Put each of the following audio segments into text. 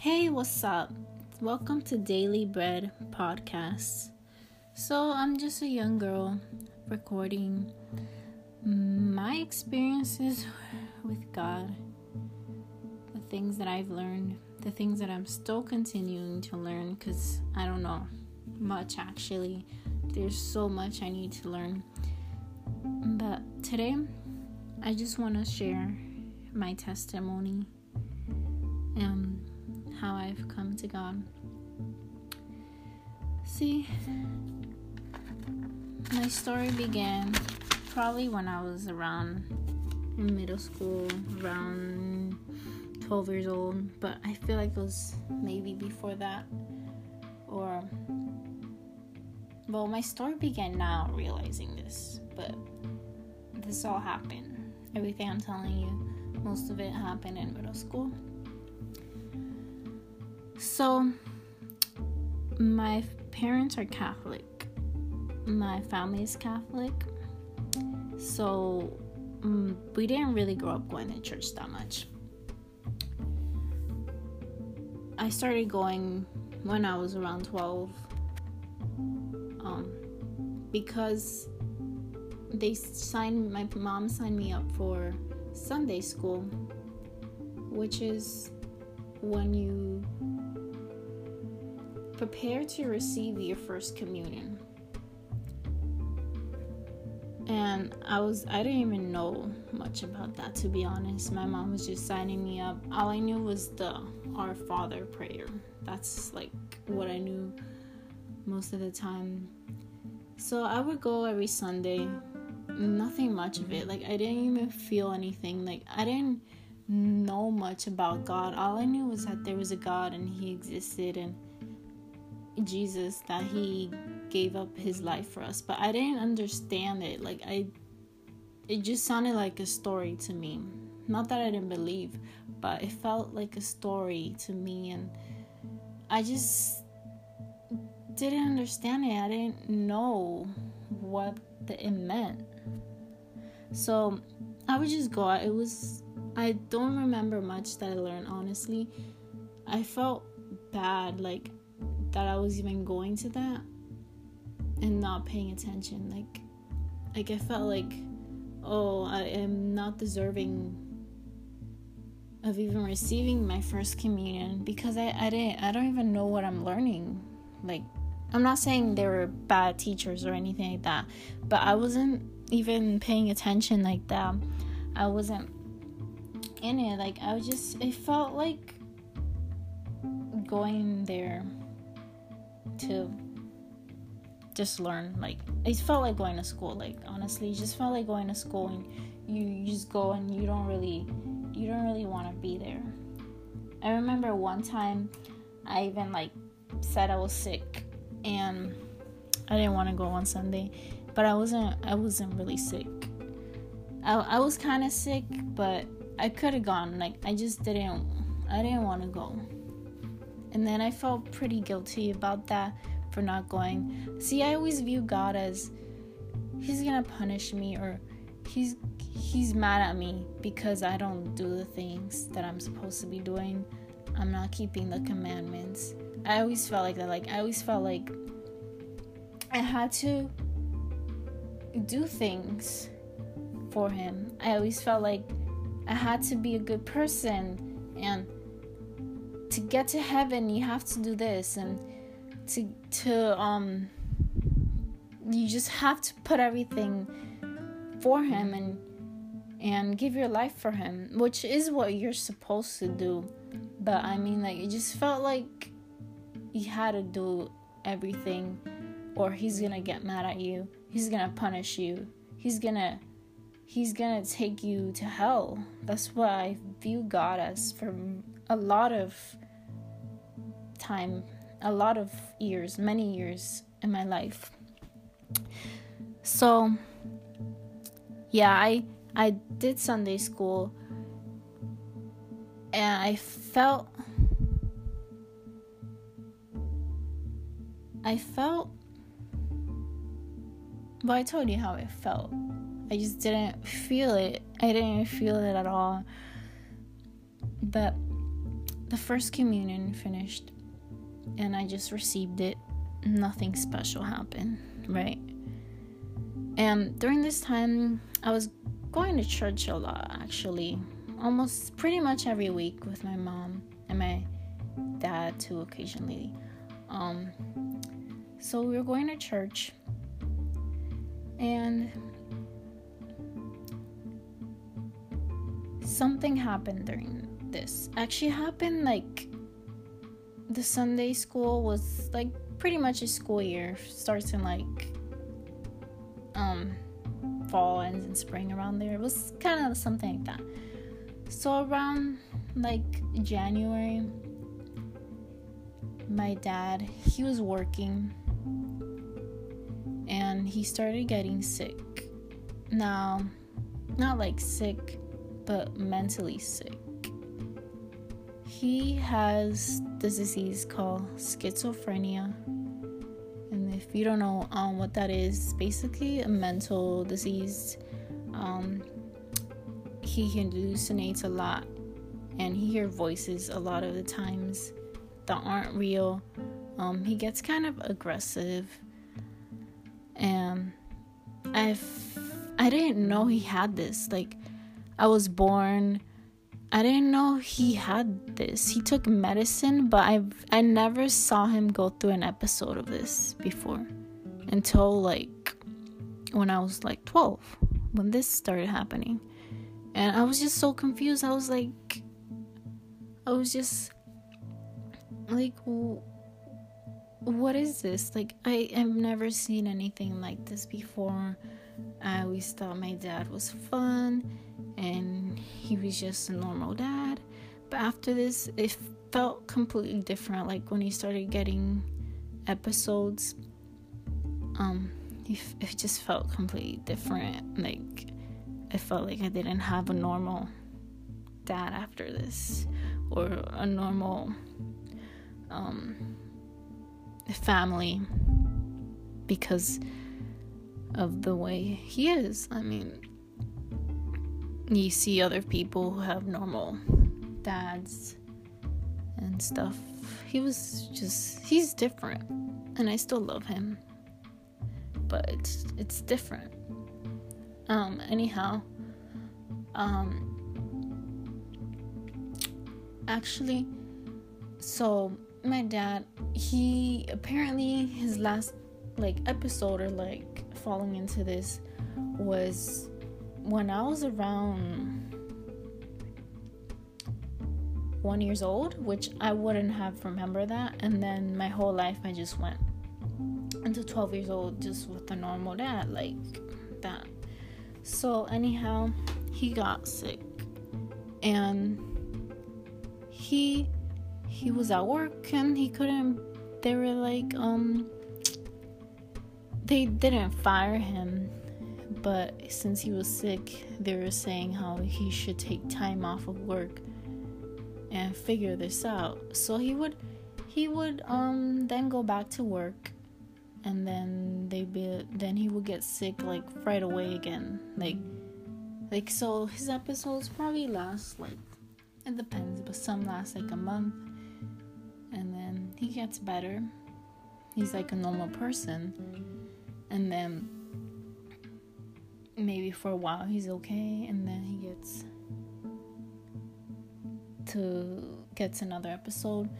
Hey, what's up? Welcome to Daily Bread Podcast. So, I'm just a young girl recording my experiences with God, the things that I've learned, the things that I'm still continuing to learn because I don't know much actually. There's so much I need to learn. But today, I just want to share my testimony and how I've come to God. See, my story began probably when I was around in middle school, around 12 years old, but I feel like it was maybe before that. Or, well, my story began now realizing this, but this all happened. Everything I'm telling you, most of it happened in middle school. So, my parents are Catholic. My family is Catholic. So, um, we didn't really grow up going to church that much. I started going when I was around 12 um, because they signed my mom signed me up for Sunday school, which is when you prepare to receive your first communion. And I was I didn't even know much about that to be honest. My mom was just signing me up. All I knew was the Our Father prayer. That's like what I knew most of the time. So I would go every Sunday nothing much of it. Like I didn't even feel anything. Like I didn't know much about God. All I knew was that there was a God and he existed and Jesus that he gave up his life for us. But I didn't understand it. Like I it just sounded like a story to me. Not that I didn't believe, but it felt like a story to me and I just didn't understand it. I didn't know what the, it meant. So I would just go out. It was, I don't remember much that I learned, honestly. I felt bad, like, that I was even going to that and not paying attention. Like, like I felt like, oh, I am not deserving of even receiving my first communion because I, I didn't I don't even know what I'm learning. Like I'm not saying they were bad teachers or anything like that, but I wasn't even paying attention like that. I wasn't in it. Like I was just it felt like going there to just learn like it felt like going to school like honestly it just felt like going to school and you, you just go and you don't really you don't really want to be there i remember one time i even like said i was sick and i didn't want to go on sunday but I wasn't I wasn't really sick. I I was kind of sick, but I could have gone. Like I just didn't I didn't want to go. And then I felt pretty guilty about that for not going. See, I always view God as he's going to punish me or he's he's mad at me because I don't do the things that I'm supposed to be doing. I'm not keeping the commandments. I always felt like that. Like I always felt like I had to do things for him. I always felt like I had to be a good person and to get to heaven you have to do this and to to um you just have to put everything for him and and give your life for him, which is what you're supposed to do. But I mean like it just felt like you had to do everything or he's to get mad at you. He's gonna punish you. He's gonna he's gonna take you to hell. That's what i view god as for a lot of time a lot of years many years in my life so yeah i i did sunday school and i felt i felt but I told you how it felt. I just didn't feel it. I didn't feel it at all. But the first communion finished and I just received it. Nothing special happened, right? And during this time, I was going to church a lot actually, almost pretty much every week with my mom and my dad too occasionally. Um, so we were going to church, and something happened during this. Actually, happened like the Sunday school was like pretty much a school year starts in like um fall ends in spring around there. It was kind of something like that. So around like January, my dad he was working and he started getting sick. Now, not like sick, but mentally sick. He has this disease called schizophrenia. And if you don't know um, what that is, it's basically a mental disease. Um, he hallucinates a lot and he hears voices a lot of the times that aren't real. Um, he gets kind of aggressive and I've I didn't know he had this. Like I was born I didn't know he mm. had this. He took medicine, but I I never saw him go through an episode of this before until like when I was like 12 when this started happening. And I was just so confused. I was like I was just like what is this? Like, I have never seen anything like this before. I always thought my dad was fun and he was just a normal dad. But after this, it felt completely different. Like, when he started getting episodes, um, it just felt completely different. Like, I felt like I didn't have a normal dad after this or a normal, um, family because of the way he is. I mean, you see other people who have normal dads and stuff. He was just, he's different. And I still love him. But it's, it's different. Um, anyhow, um, actually, so my dad he apparently his last like episode or like falling into this was when I was around one years old, which I wouldn't have remember that, and then my whole life I just went until 12 years old just with a normal dad like that. So anyhow, he got sick and he he was at work and he couldn't they were like um they didn't fire him but since he was sick they were saying how he should take time off of work and figure this out so he would he would um then go back to work and then they be then he would get sick like right away again like like so his episodes probably last like it depends but some last like a month and then he gets better. He's like a normal person. And then maybe for a while he's okay and then he gets to gets another episode.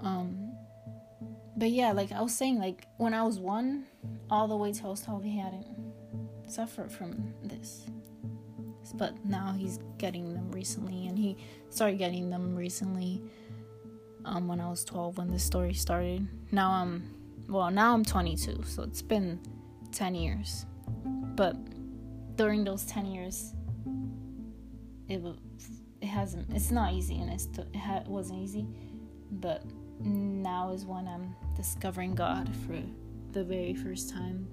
Um but yeah, like I was saying, like when I was one, all the way till I was 12, he hadn't suffered from this. But now he's getting them recently, and he started getting them recently um, when I was 12 when this story started. Now I'm, well, now I'm 22, so it's been 10 years. But during those 10 years, it it hasn't, it's not easy, and it's, it ha- wasn't easy. But now is when I'm discovering God for the very first time.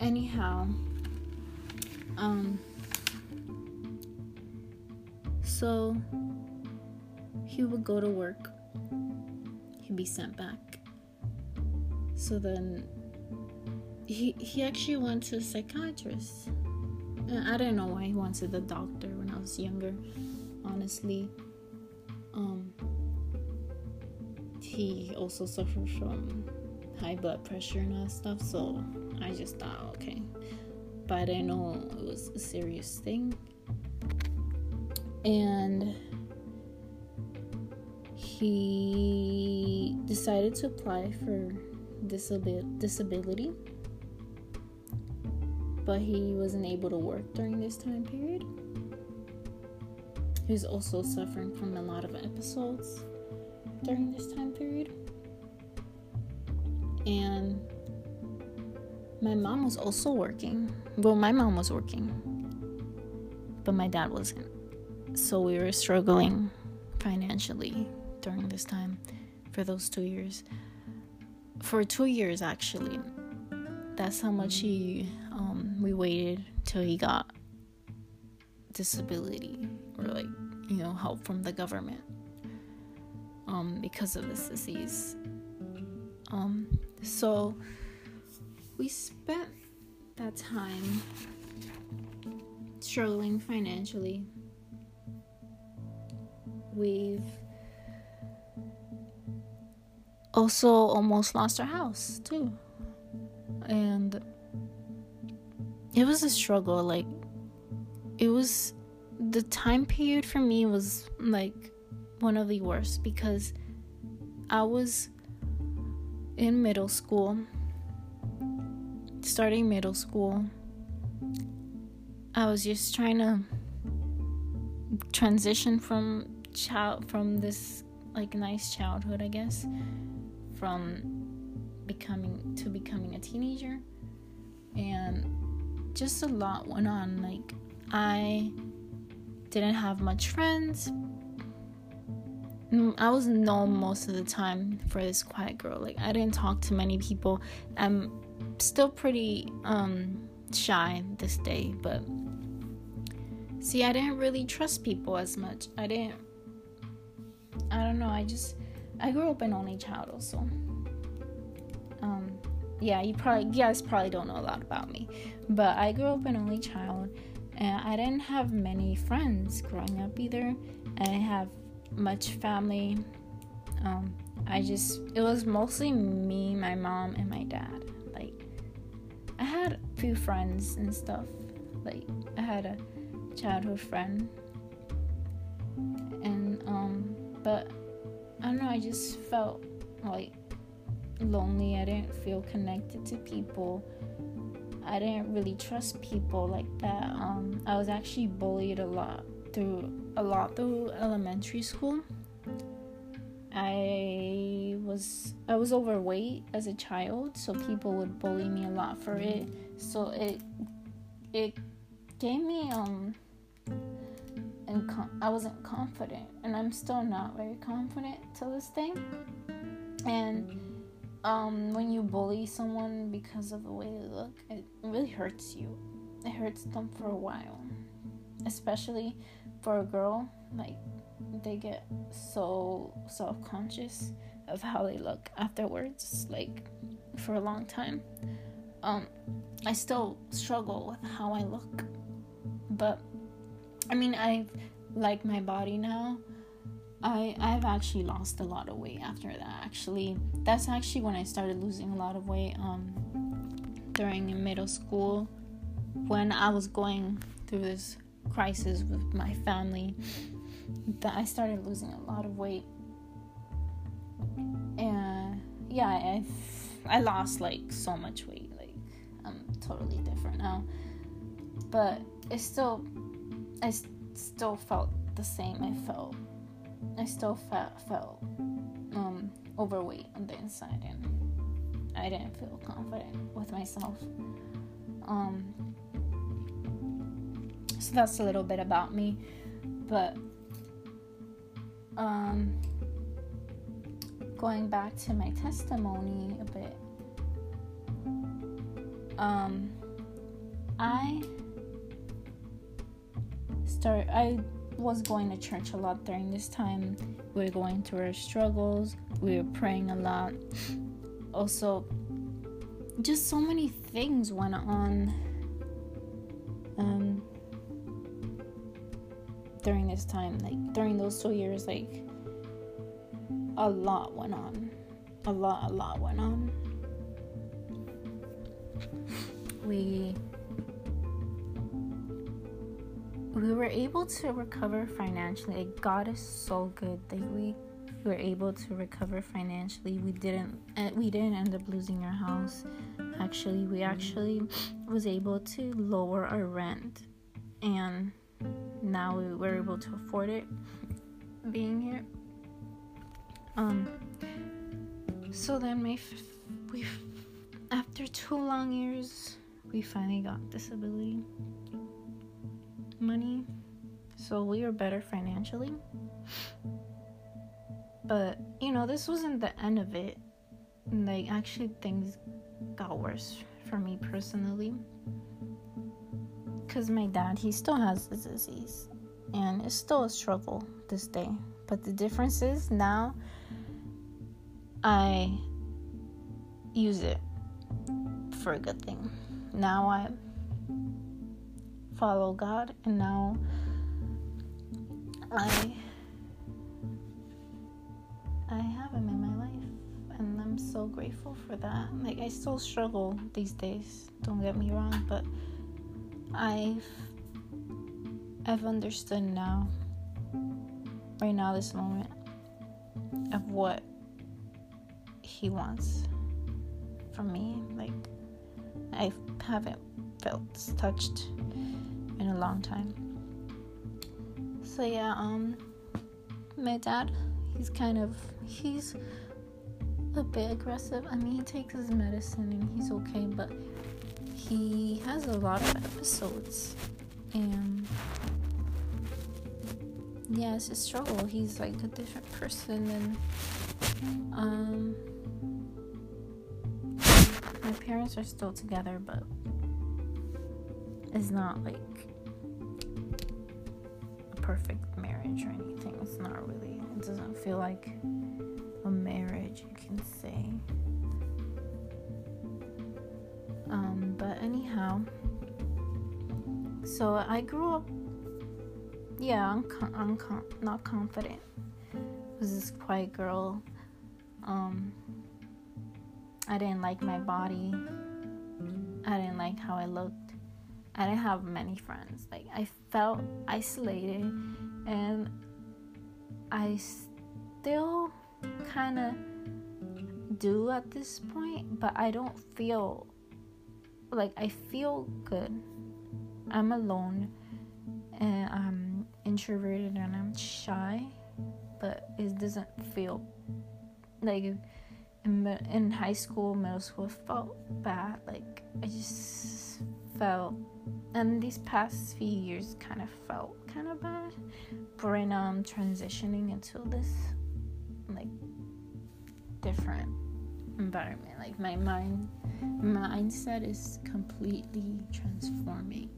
Anyhow, um, so he would go to work, he'd be sent back. So then he he actually went to a psychiatrist. And I don't know why he went to the doctor when I was younger. honestly. Um, he also suffered from high blood pressure and all that stuff, so I just thought, okay. But I didn't know it was a serious thing. And he decided to apply for disabil- disability, but he wasn't able to work during this time period. He was also suffering from a lot of episodes during this time period. And my mom was also working. Well, my mom was working, but my dad wasn't. So we were struggling financially during this time for those two years. For two years, actually. That's how much he um, we waited till he got disability or like you know help from the government um, because of this disease. Um, so we spent that time struggling financially. We've also almost lost our house too. And it was a struggle. Like, it was the time period for me was like one of the worst because I was in middle school, starting middle school. I was just trying to transition from child from this like nice childhood, I guess, from becoming to becoming a teenager. And just a lot went on. Like I didn't have much friends Mm, I was known most of the time for this quiet girl. Like I didn't talk to many people. I'm still pretty um shy this day, but see, I didn't really trust people as much. I didn't I don't know, I just I grew up an only child also. Um yeah, you probably you guys probably don't know a lot about me. But I grew up an only child and I didn't have many friends growing up either. I didn't have much family. Um, I just, it was mostly me, my mom, and my dad. Like, I had a few friends and stuff. Like, I had a childhood friend. And, um, but don't know, I just felt like lonely. I didn't feel connected to people. I didn't really trust people like that. Um, I was actually bullied a lot through a lot through elementary school. I was I was overweight as a child, so people would bully me a lot for it. So it it gave me um and com- I wasn't confident, and I'm still not very confident to this day. And um, when you bully someone because of the way they look, it really hurts you. It hurts them for a while, especially for a girl, like they get so self conscious of how they look afterwards, like for a long time. Um, I still struggle with how I look, but I mean, I like my body now. I I've actually lost a lot of weight after that. Actually, that's actually when I started losing a lot of weight. Um, during middle school, when I was going through this crisis with my family that I started losing a lot of weight. And yeah, I I lost like so much weight. Like I'm totally different now. But it's still I still felt the same. I felt I still felt felt um overweight on the inside and I didn't feel confident with myself. Um so that's a little bit about me. But um, going back to my testimony a bit, um, I start. I was going to church a lot during this time. We were going through our struggles. We were praying a lot. Also, just so many things went on. Um, during this time like during those two years like a lot went on a lot a lot went on we we were able to recover financially. Like god is so good that we were able to recover financially. We didn't eh, we didn't end up losing our house actually. We actually was able to lower our rent and now we were able to afford it being here. Um so then my f- we after two long years we finally got disability money so we were better financially. But you know this wasn't the end of it. Like actually things got worse for me personally. Because my dad he still has the disease and it's still a struggle this day. But the difference is now i use it for a good thing. Now i follow god and now i i have him in my life and i'm so grateful for that. Like i still struggle these days don't get me wrong but I've I've understood now right now this moment of what he wants from me. Like I haven't felt touched in a long time. So yeah um my dad he's kind of he's a bit aggressive. I mean he takes his medicine and he's okay but he has a lot of episodes. And yeah it's a struggle. He's like a different person and um my parents are still together but it's not like perfect marriage or anything it's not really it doesn't feel like a marriage you can say um, but anyhow, so I grew up, yeah, I'm, I'm con- not confident. I was this quiet girl. Um, I didn't like my body. I didn't like how I looked. I didn't have many friends. Like I felt isolated, and I still kind of do at this point, but I don't feel like I feel good. I'm alone and I'm introverted and I'm shy, but it doesn't feel like in, in high school, middle school, felt bad. Like I just felt, and these past few years kind of felt kind of bad. But right now, I'm um, transitioning into this like different environment. Like my mind mindset is completely transforming.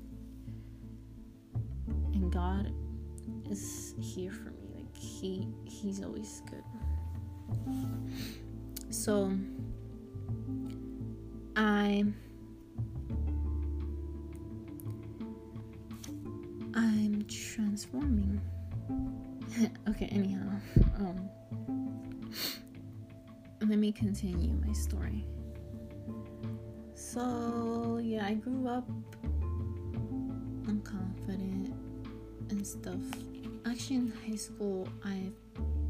And God is here for me. Like he he's always good. So I I'm transforming. okay, anyhow. Um let me continue my story. So, yeah, I grew up unconfident and stuff. Actually, in high school, I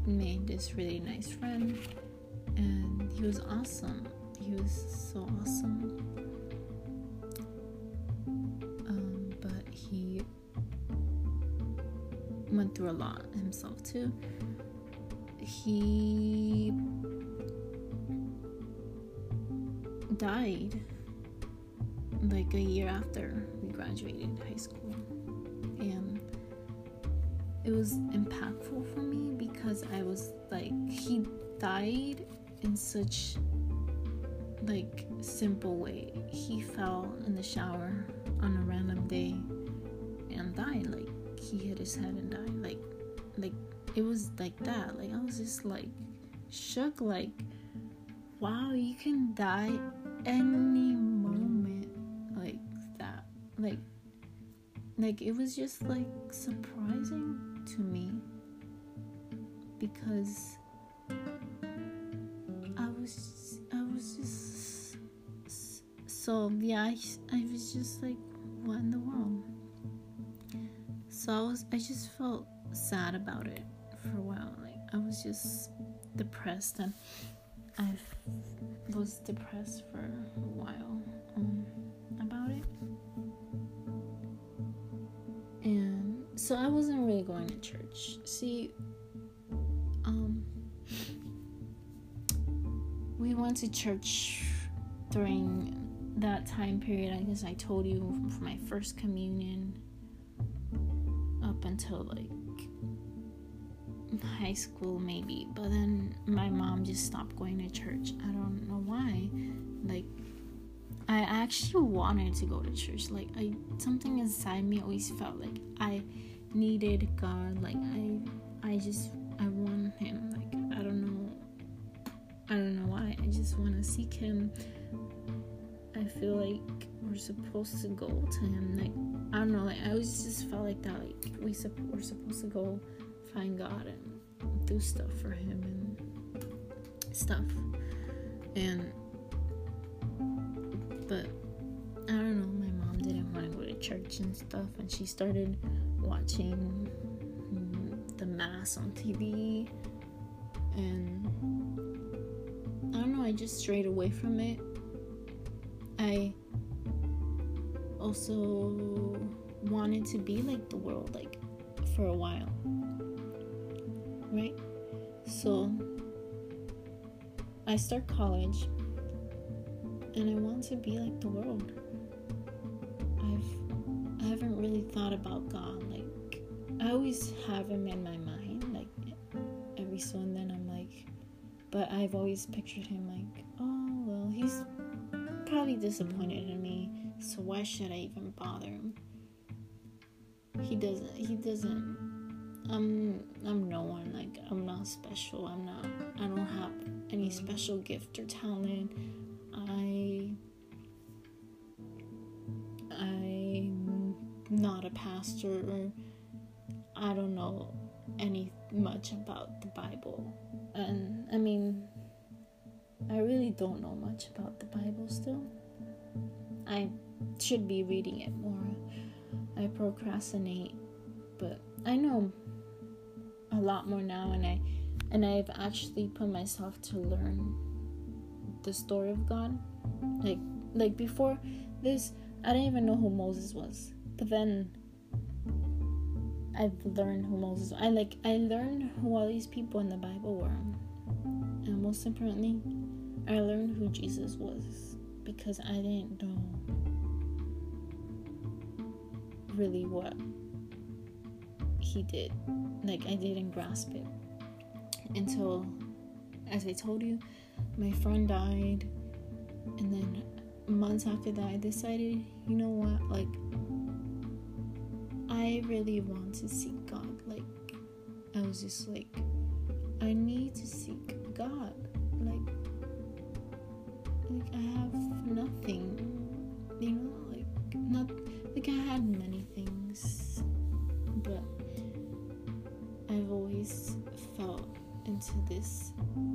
made this really nice friend, and he was awesome. He was so awesome. Went through a lot himself, too. He died like a year after we graduated high school. And it was impactful for me because I was like, he died in such like simple way. He fell in the shower on a random day he hit his head and died. Like like it was like that. Like I was just like shook like wow, you can die any moment like that. Like like it was just like surprising to me because I was I was just so yeah I, I was just like what in the world so I was I just felt sad about it for a while like I was just depressed and I was depressed for a while um, about it and so I wasn't really going to church see um, we went to church during that time period. I guess I told you for my first communion until like high school, maybe. But then my mom just stopped going to church. I don't know why. Like, I actually wanted to go to church. Like, I something inside me always felt like I needed God. Like, I I just I want him. Like I don't know I don't know why. I just want to seek him. I feel like we're supposed to go to him. Like I don't know. Like I always just felt like that. Like we we're supposed to go find God and do stuff for him and stuff. And but I don't know. My mom didn't want to go to church and stuff, and she started watching the mass on TV and I don't know, I just strayed away from it. I also wanted to be like the world like for a while. Right? So I start college and I want to be like the world. I've I haven't really thought about God like I always have him in my mind, like every so and then I'm like, but I've always pictured him like, oh well, he's probably disappointed in so why should I even bother him? He doesn't. He doesn't. I'm. I'm no one. Like I'm not special. I'm not. I don't have any special gift or talent. I. I'm not a pastor or I don't know any much about the Bible. And I mean, I really don't know much about the Bible still. I should be reading it more. I procrastinate, but I know a lot more now and I and I've actually put myself to learn the story of God. Like like before this I didn't even know who Moses was. But then I've learned who Moses. I like. I learned who all these people in the Bible were, and most importantly, I learned who Jesus was because I didn't know really what he did. Like I didn't grasp it until, as I told you, my friend died, and then months after that, I decided, you know what, like I really want to seek God. Like, I was just like, I need to seek God. Like, like I have nothing, you know, like not like I had many things, but I've always felt into this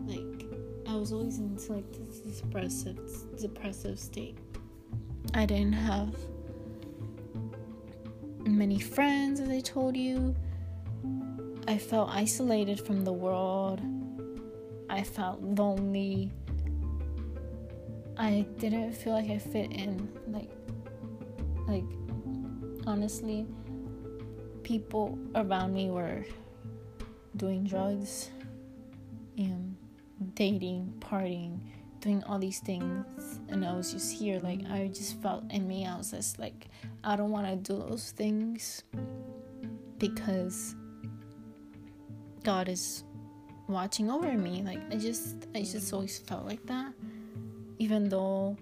like I was always into like this depressive depressive state. I didn't have many friends, as I told you. I felt isolated from the world. I felt lonely. I didn't feel like I fit in. Like, like, honestly, people around me were doing drugs and dating, partying, doing all these things. And I was just here like I just felt in me I was just like I don't want to do those things because God is watching over me. Like I just I just always felt like that. Even though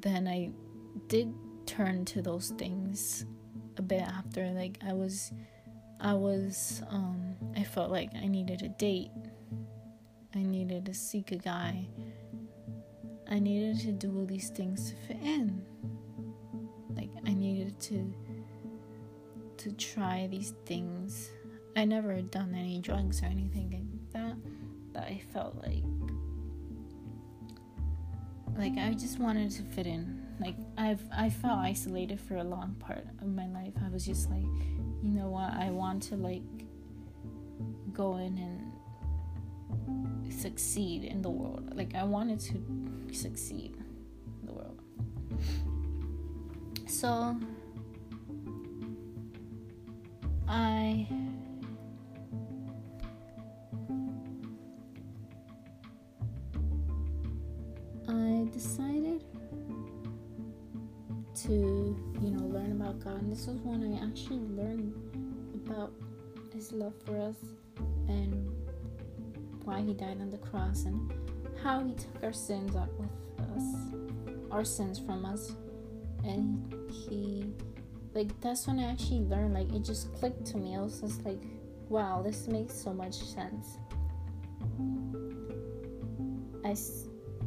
then I did turn to those things a bit after like I was I was um I felt like I needed a date I needed to seek a guy I needed to do all these things to fit in. Like I needed to to try these things I never done any drugs or anything like that, but I felt like like I just wanted to fit in. Like I've I felt isolated for a long part of my life. I was just like, you know what, I want to like go in and succeed in the world. Like I wanted to succeed in the world. So I I decided to, you know, learn about God. And this was when I actually learned about His love for us and why He died on the cross and how He took our sins out with us, our sins from us. And He, like, that's when I actually learned, like, it just clicked to me. I was just like, wow, this makes so much sense. I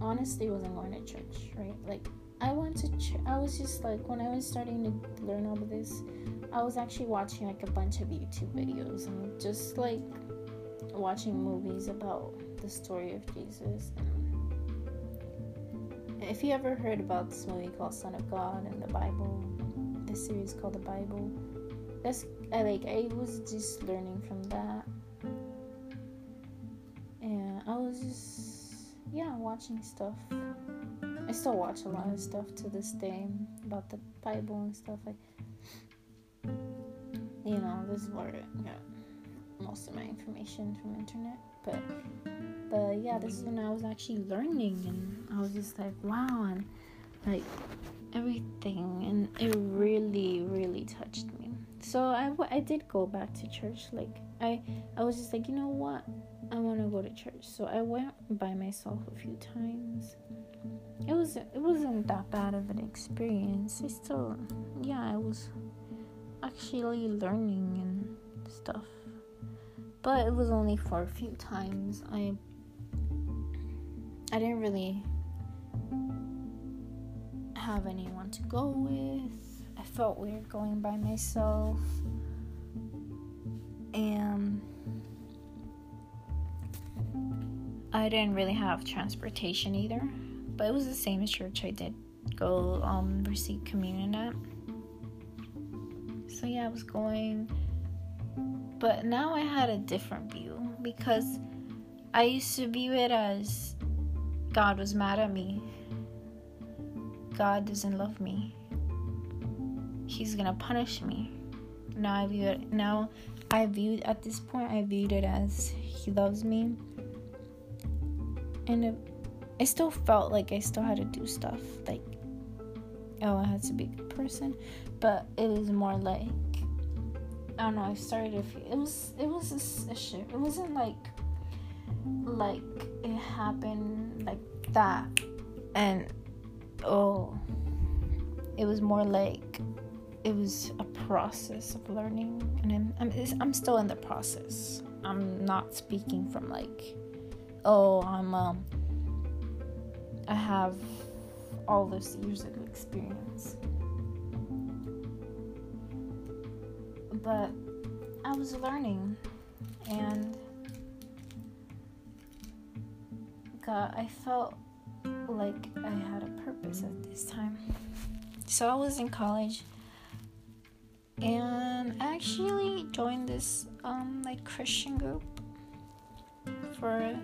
honestly wasn't going to church, right? Like I went to. I was just like when I was starting to learn all of this, I was actually watching like a bunch of YouTube videos and just like watching movies about the story of Jesus. And if you ever heard about this movie called Son of God and the Bible, this series called the Bible, that's I like I was just learning from that. And I was just yeah, watching stuff. I still watch a lot of stuff to this day about the Bible and stuff like. You know, this is where I got most of my information from internet, but but yeah, this is when I was actually learning, and I was just like, wow, and like everything, and it really, really touched me. So I, I did go back to church. Like I I was just like, you know what, I want to go to church. So I went by myself a few times. It was it wasn't that bad of an experience. I still yeah, I was actually learning and stuff. But it was only for a few times. I I didn't really have anyone to go with. I felt weird going by myself. And I didn't really have transportation either, but it was the same church I did go um, receive communion at. So yeah, I was going, but now I had a different view because I used to view it as God was mad at me. God doesn't love me. He's gonna punish me. Now I view it. Now I viewed at this point. I viewed it as He loves me and it, I still felt like I still had to do stuff like oh I had to be a good person but it was more like I don't know I started to feel it was it was a, a shift. It wasn't like like it happened like that. And oh it was more like it was a process of learning. And I'm, I'm, I'm still in the process. I'm not speaking from like oh, I'm um, I have all those years of experience. But I was learning and God, I felt like I had a purpose at this time. So I was in college and I actually joined this um like Christian group for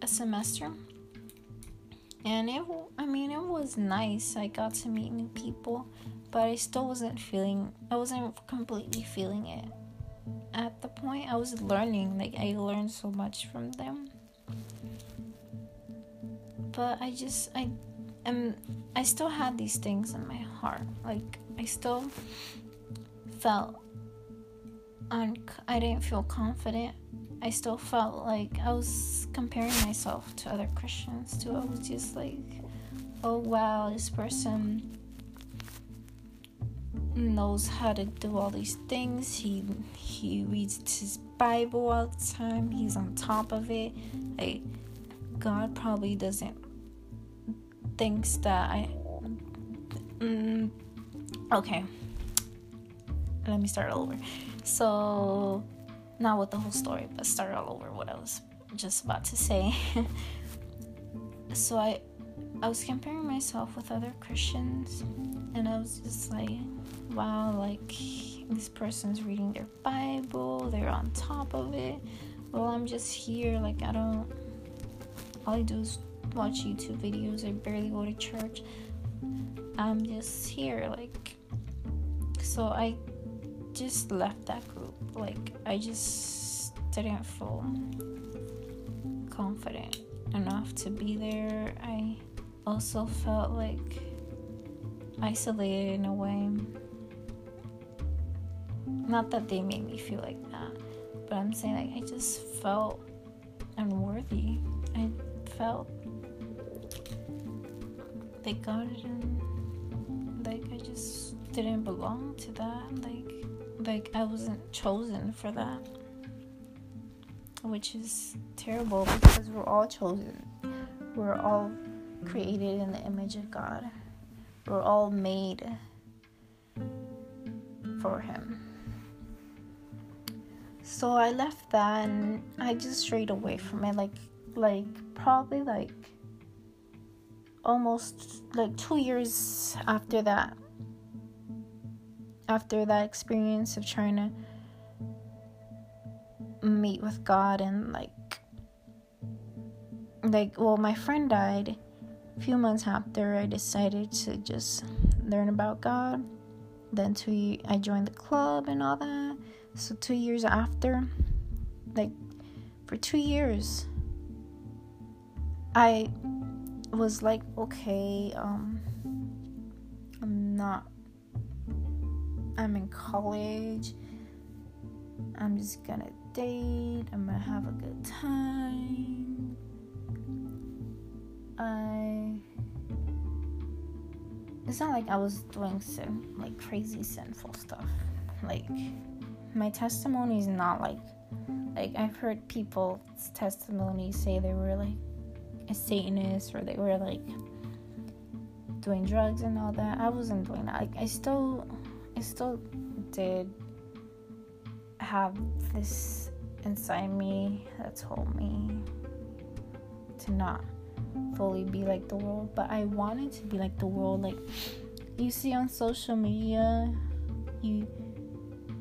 a semester and it i mean it was nice. I got to meet new people but i still wasn't feeling i wasn't completely feeling it. At the point i was learning like i learned so much from them. But i just i am i still had these things in my heart. Like i still felt un- i didn't feel confident I still felt like I was comparing myself to other Christians too. I was just like, oh wow, this person knows how to do all these things. He he reads his Bible all the time. He's on top of it. Like God probably doesn't thinks that I. Mm, okay, let me start over. so, not with the whole story, but start all over what I was just about to say. so I I was comparing myself with other Christians and I was just like, wow, like this person's reading their Bible, they're on top of it. Well, I'm just here, like I don't all I do is watch YouTube videos. I barely go to church. I'm just here like so I just left that group. Like I just didn't feel confident enough to be there. I also felt like isolated in a way. Not that they made me feel like that, but I'm saying like I just felt unworthy. I felt like God didn't like I just didn't belong to that. Like like I wasn't chosen for that. Which is terrible because we're all chosen. We're all created in the image of God. We're all made for Him. So I left that and I just strayed away from it. Like, like probably like almost like two years after that. After that experience of trying to meet with God and like like well my friend died a few months after I decided to just learn about God. Then two I joined the club and all that. So two years after, like for two years, I was like, okay, um, I'm not. I'm in college. I'm just gonna date. I'm gonna have a good time. I it's not like I was doing sin like crazy sinful stuff. Like my testimony is not like like I've heard people's testimonies say they were like a Satanist or they were like doing drugs and all that. I wasn't doing that. Like I still I still did have this inside me that told me to not fully be like the world, but I wanted to be like the world. Like you see on social media, you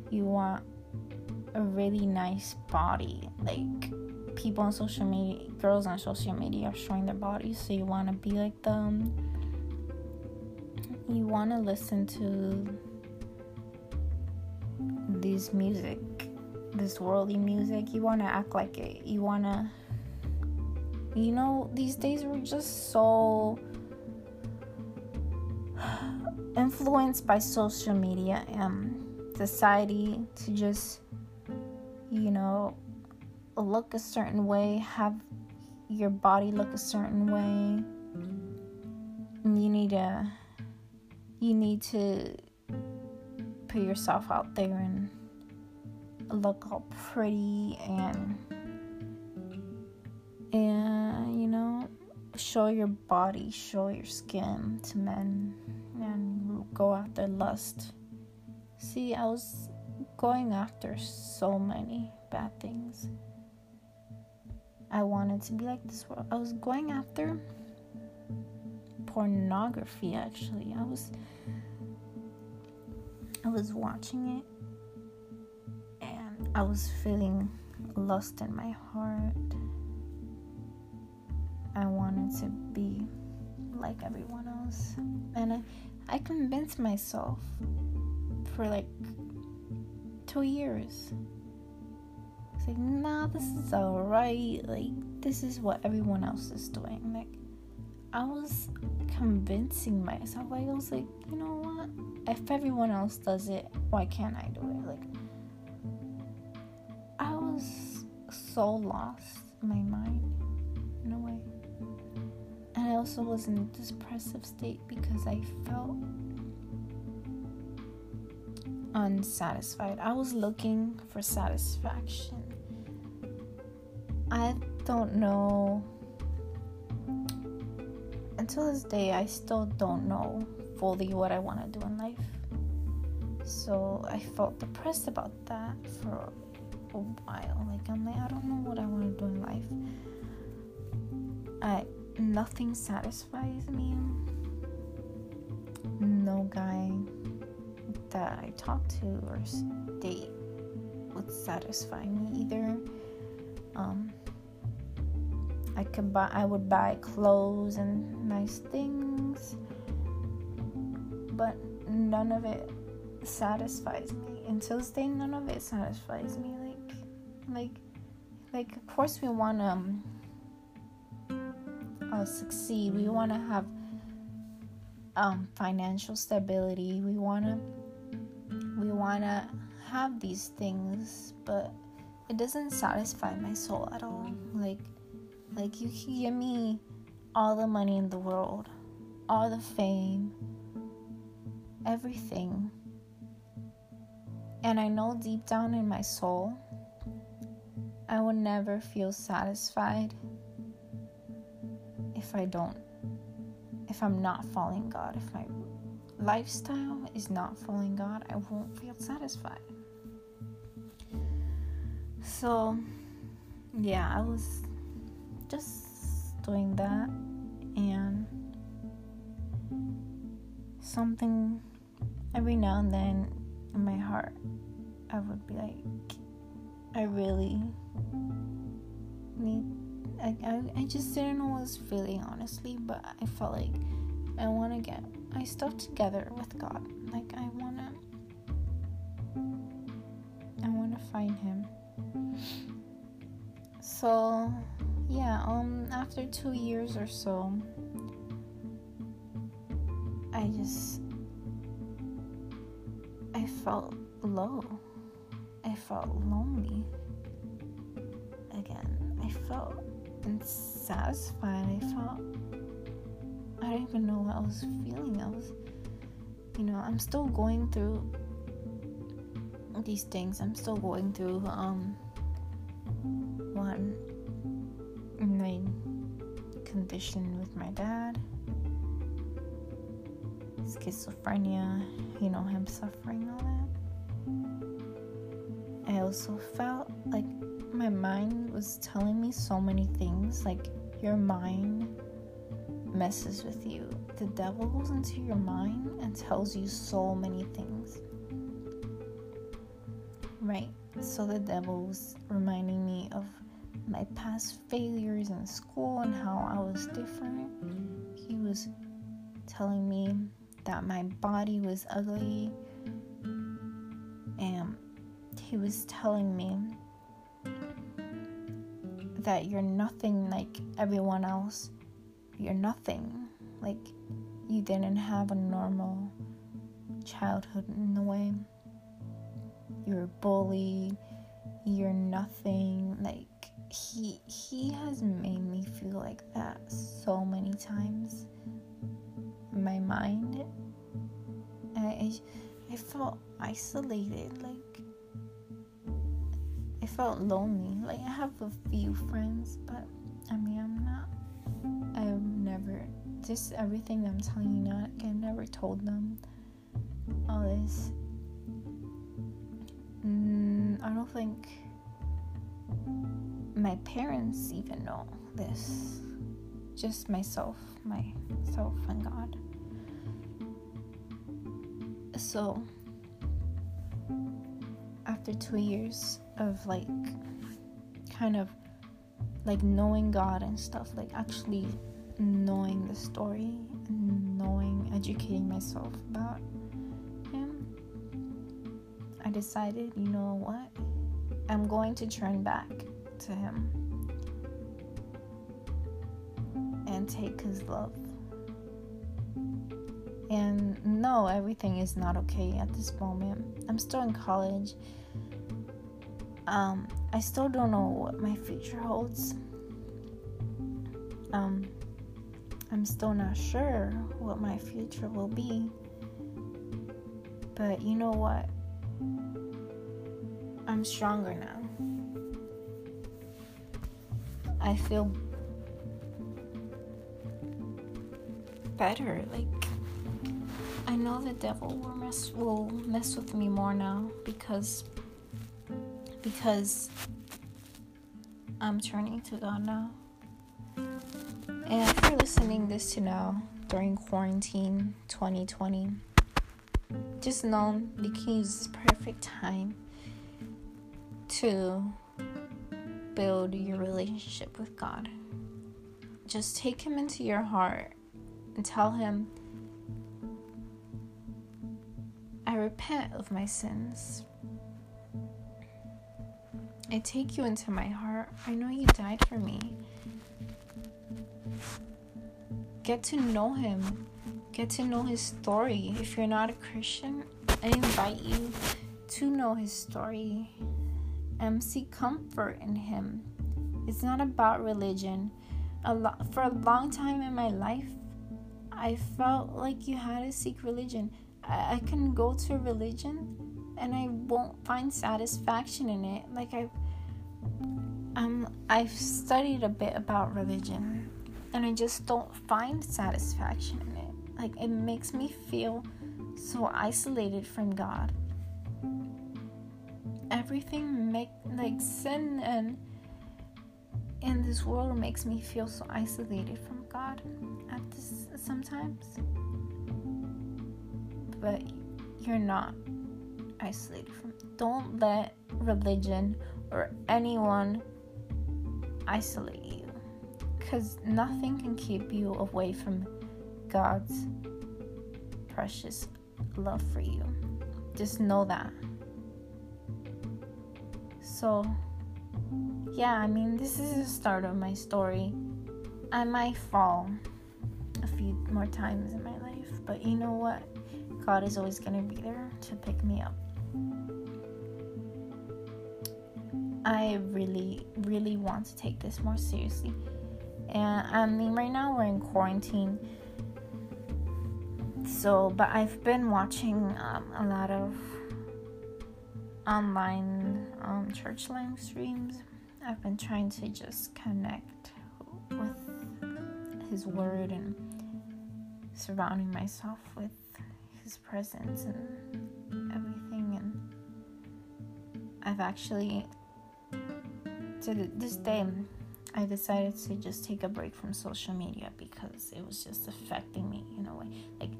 you want a really nice body. Like people on social media, girls on social media are showing their bodies, so you want to be like them. You want to listen to this music, this worldly music. You want to act like it. You want to you know, these days we're just so influenced by social media and society to just, you know, look a certain way, have your body look a certain way. You need to you need to put yourself out there and look all pretty and and you know show your body show your skin to men and go after lust. See i was going after so many bad things. I wanted to be like this world. I was going after pornography actually. I was i was watching it and i was feeling lost in my heart I wanted to be like everyone else. And I, I convinced myself for like two years. It's like, nah, this is alright. Like, this is what everyone else is doing. Like, I was convincing myself. Like, I was like, you know? If everyone else does it, why can't I do it? Like, I was so lost in my mind in a way. And I also was in a depressive state because I felt unsatisfied. I was looking for satisfaction. I don't know. Until this day, I still don't know fully what I want to do in life. So I felt depressed about that for a while. Like I'm like I don't know what I want to do in life. I nothing satisfies me. No guy that I talk to or date would satisfy me either. Um, I could buy I would buy clothes and nice things, none of it satisfies me. Until this day, none of it satisfies me. Like, like, like. Of course, we want to um, uh, succeed. We want to have um, financial stability. We want to we want to have these things, but it doesn't satisfy my soul at all. Like like you can give me all the money in the world, all the fame, everything. And I know deep down in my soul I will never feel satisfied if I don't if I'm not following God, if my lifestyle is not following God, I won't feel satisfied. So, yeah, I was just doing that, and something every now and then in my heart, I would be like, I really need. I, I, I just didn't know what I was feeling honestly, but I felt like I want to get my stuff together with God. Like I want to I want to find him. So, yeah, um after 2 years or so I just felt low. I felt lonely again. I felt unsatisfied. I felt I don't even know what I was feeling. I was, you know, I'm still going through these things. I'm still going through um one my condition with my dad, schizophrenia. You know, him suffering all that. I also felt like my mind was telling me so many things. Like your mind messes with you. The devil goes into your mind and tells you so many things. Right? So the devil was reminding me of my past failures in school and how I was different. He was telling me that my body was ugly. He was telling me that you're nothing like everyone else you're nothing. Like, you didn't have a normal childhood in a way. You're bullied. You're nothing. Like, he he has made me feel like that so many times in my mind I, I felt isolated like I felt lonely like I have a few friends but I mean I'm not I've never, just everything I'm telling you now, I've never told them all this. Mm, I don't think my parents even know this. Just myself, myself, and God. So, after two years of like kind of like knowing God and stuff, like actually knowing the story and knowing, educating myself about Him, I decided, you know what? I'm going to turn back to Him and take His love. And no, everything is not okay at this moment. I'm still in college. Um, I still don't know what my future holds. Um, I'm still not sure what my future will be. But you know what? I'm stronger now. I feel better. Like, I know the devil will mess will mess with me more now because because I'm turning to God now. And if you're listening this to now during quarantine 2020, just know you can use this perfect time to build your relationship with God. Just take Him into your heart and tell Him, I repent of my sins. I take you into my heart. I know you died for me. Get to know Him. Get to know His story. If you're not a Christian, I invite you to know His story and seek comfort in Him. It's not about religion. A lot for a long time in my life, I felt like you had to seek religion. I, I can go to religion and I won't find satisfaction in it. Like I um I've studied a bit about religion and I just don't find satisfaction in it. Like it makes me feel so isolated from God. Everything make like sin and in this world makes me feel so isolated from God at this sometimes. But you're not isolated from don't let religion or anyone isolate you because nothing can keep you away from God's precious love for you. Just know that. So, yeah, I mean, this is the start of my story. I might fall a few more times in my life, but you know what? God is always going to be there to pick me up. I really, really want to take this more seriously. And I mean, right now we're in quarantine. So, but I've been watching um, a lot of online um, church live streams. I've been trying to just connect with His Word and surrounding myself with His presence and everything. And I've actually to this day, I decided to just take a break from social media because it was just affecting me in a way. Like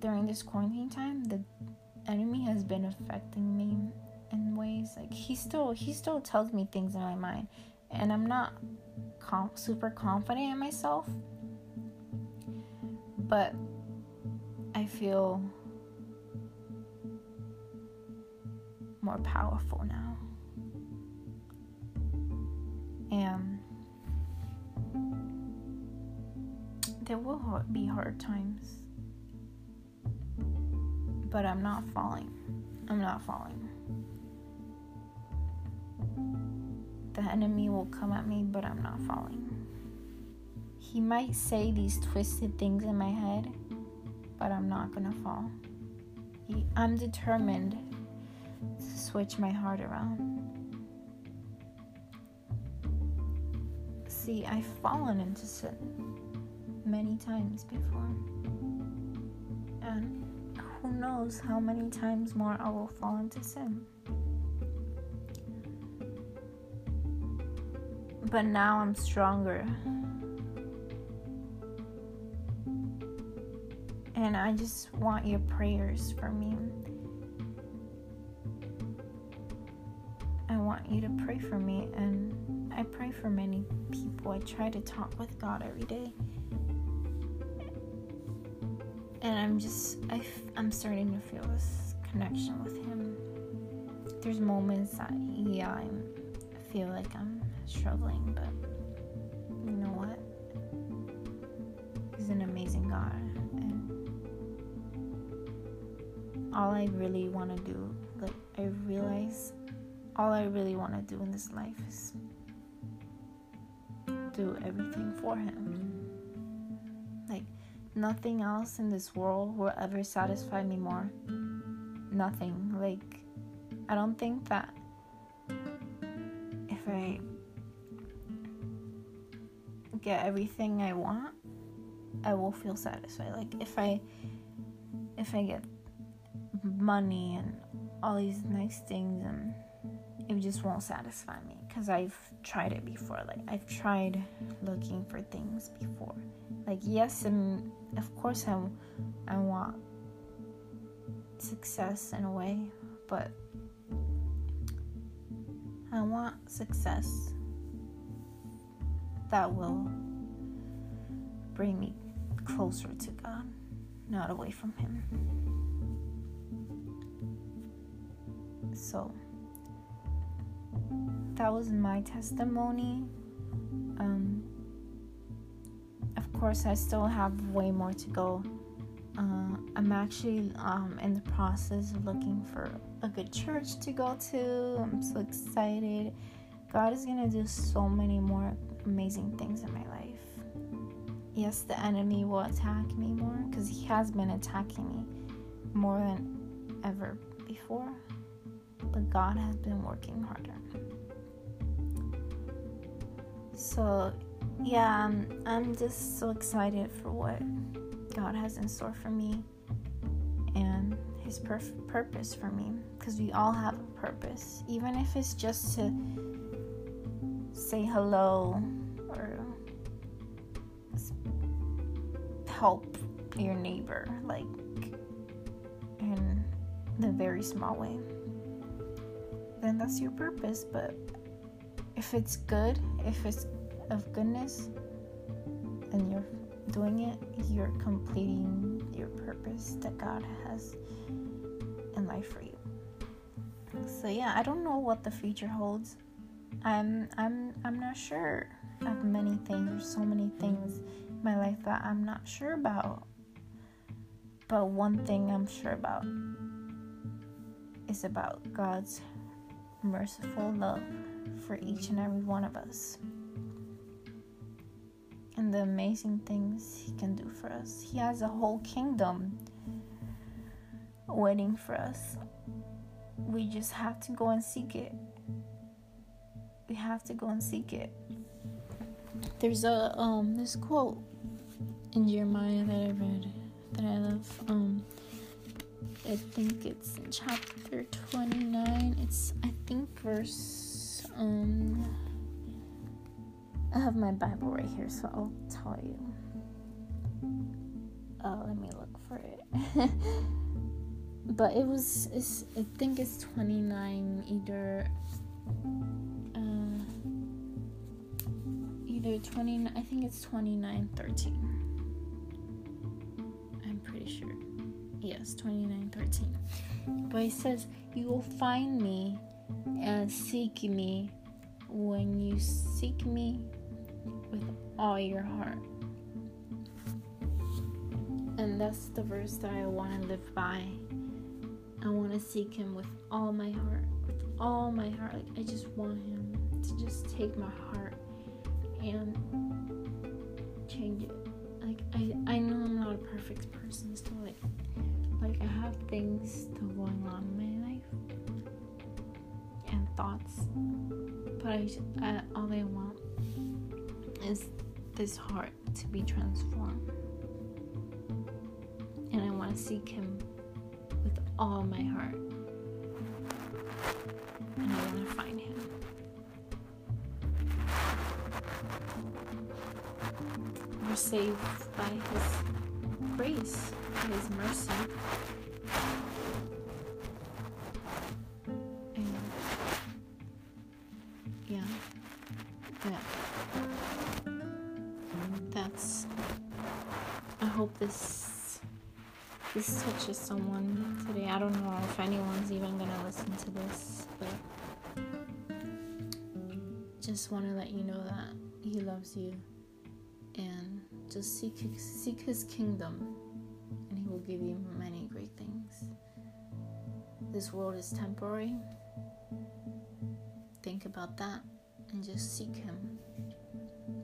during this quarantine time, the enemy has been affecting me in ways like he still he still tells me things in my mind, and I'm not com- super confident in myself, but I feel more powerful now. And there will be hard times. But I'm not falling. I'm not falling. The enemy will come at me, but I'm not falling. He might say these twisted things in my head, but I'm not gonna fall. I'm determined to switch my heart around. See, I've fallen into sin many times before. And who knows how many times more I will fall into sin. But now I'm stronger. And I just want your prayers for me. I want you to pray for me and I pray for many people. I try to talk with God every day. And I'm just, I f- I'm starting to feel this connection with Him. There's moments that, yeah, I'm, I feel like I'm struggling, but you know what? He's an amazing God. And all I really want to do, like, I realize all I really want to do in this life is do everything for him. Like, nothing else in this world will ever satisfy me more. Nothing. Like, I don't think that if I get everything I want, I will feel satisfied. Like, if I if I get money and all these nice things and it just won't satisfy me because I've tried it before. Like I've tried looking for things before. Like yes, and of course I I want success in a way, but I want success that will bring me closer to God, not away from Him. So that was my testimony. Um, of course, I still have way more to go. Uh, I'm actually um, in the process of looking for a good church to go to. I'm so excited. God is going to do so many more amazing things in my life. Yes, the enemy will attack me more because he has been attacking me more than ever before. But God has been working harder. So, yeah, I'm, I'm just so excited for what God has in store for me and His perf- purpose for me because we all have a purpose, even if it's just to say hello or help your neighbor, like in the very small way, then that's your purpose. But if it's good, if it's of goodness, and you're doing it, you're completing your purpose that God has in life for you. So yeah, I don't know what the future holds. I'm I'm I'm not sure of many things. There's so many things in my life that I'm not sure about. But one thing I'm sure about is about God's merciful love for each and every one of us and the amazing things He can do for us. He has a whole kingdom waiting for us. We just have to go and seek it. We have to go and seek it. There's a um this quote in Jeremiah that I read that I love. Um I think it's in chapter 29. It's I think verse I have my Bible right here, so I'll tell you. Uh, let me look for it. but it was, I think it's 29, either, uh, either 29, I think it's 29, 13. I'm pretty sure. Yes, 29, 13. But it says, You will find me and seek me when you seek me with all your heart. And that's the verse that I want to live by. I want to seek Him with all my heart. With all my heart. Like, I just want Him to just take my heart and change it. Like, I, I know I'm not a perfect person, still. like, like I have things still going on and thoughts, but I, I all I want is this heart to be transformed. And I want to seek Him with all my heart. And I want to find Him. We're saved by His grace, by His mercy. This this touches someone today. I don't know if anyone's even gonna listen to this, but just want to let you know that He loves you, and just seek seek His kingdom, and He will give you many great things. This world is temporary. Think about that, and just seek Him.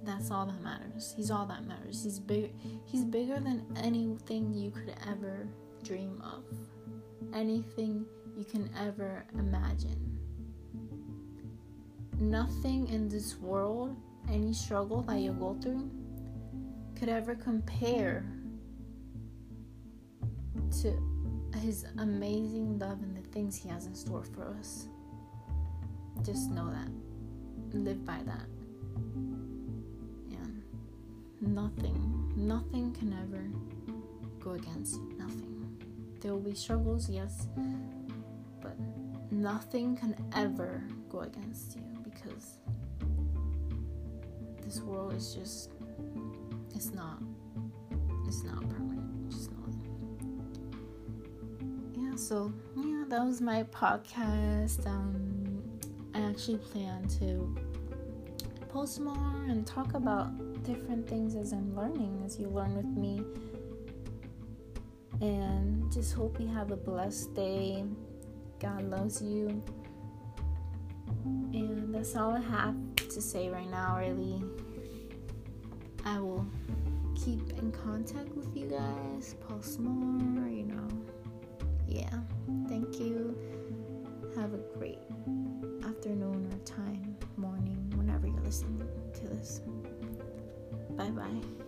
That's all that matters. He's all that matters. He's big he's bigger than anything you could ever dream of. Anything you can ever imagine. Nothing in this world, any struggle that you go through could ever compare to his amazing love and the things he has in store for us. Just know that. Live by that. Nothing, nothing can ever go against. Nothing. There will be struggles, yes, but nothing can ever go against you because this world is just it's not it's not permanent just not yeah so yeah that was my podcast um i actually plan to post more and talk about different things as i'm learning as you learn with me and just hope you have a blessed day god loves you and that's all i have to say right now really I will keep in contact with you guys, post more, you know. Yeah. Thank you. Have a great afternoon Bye bye.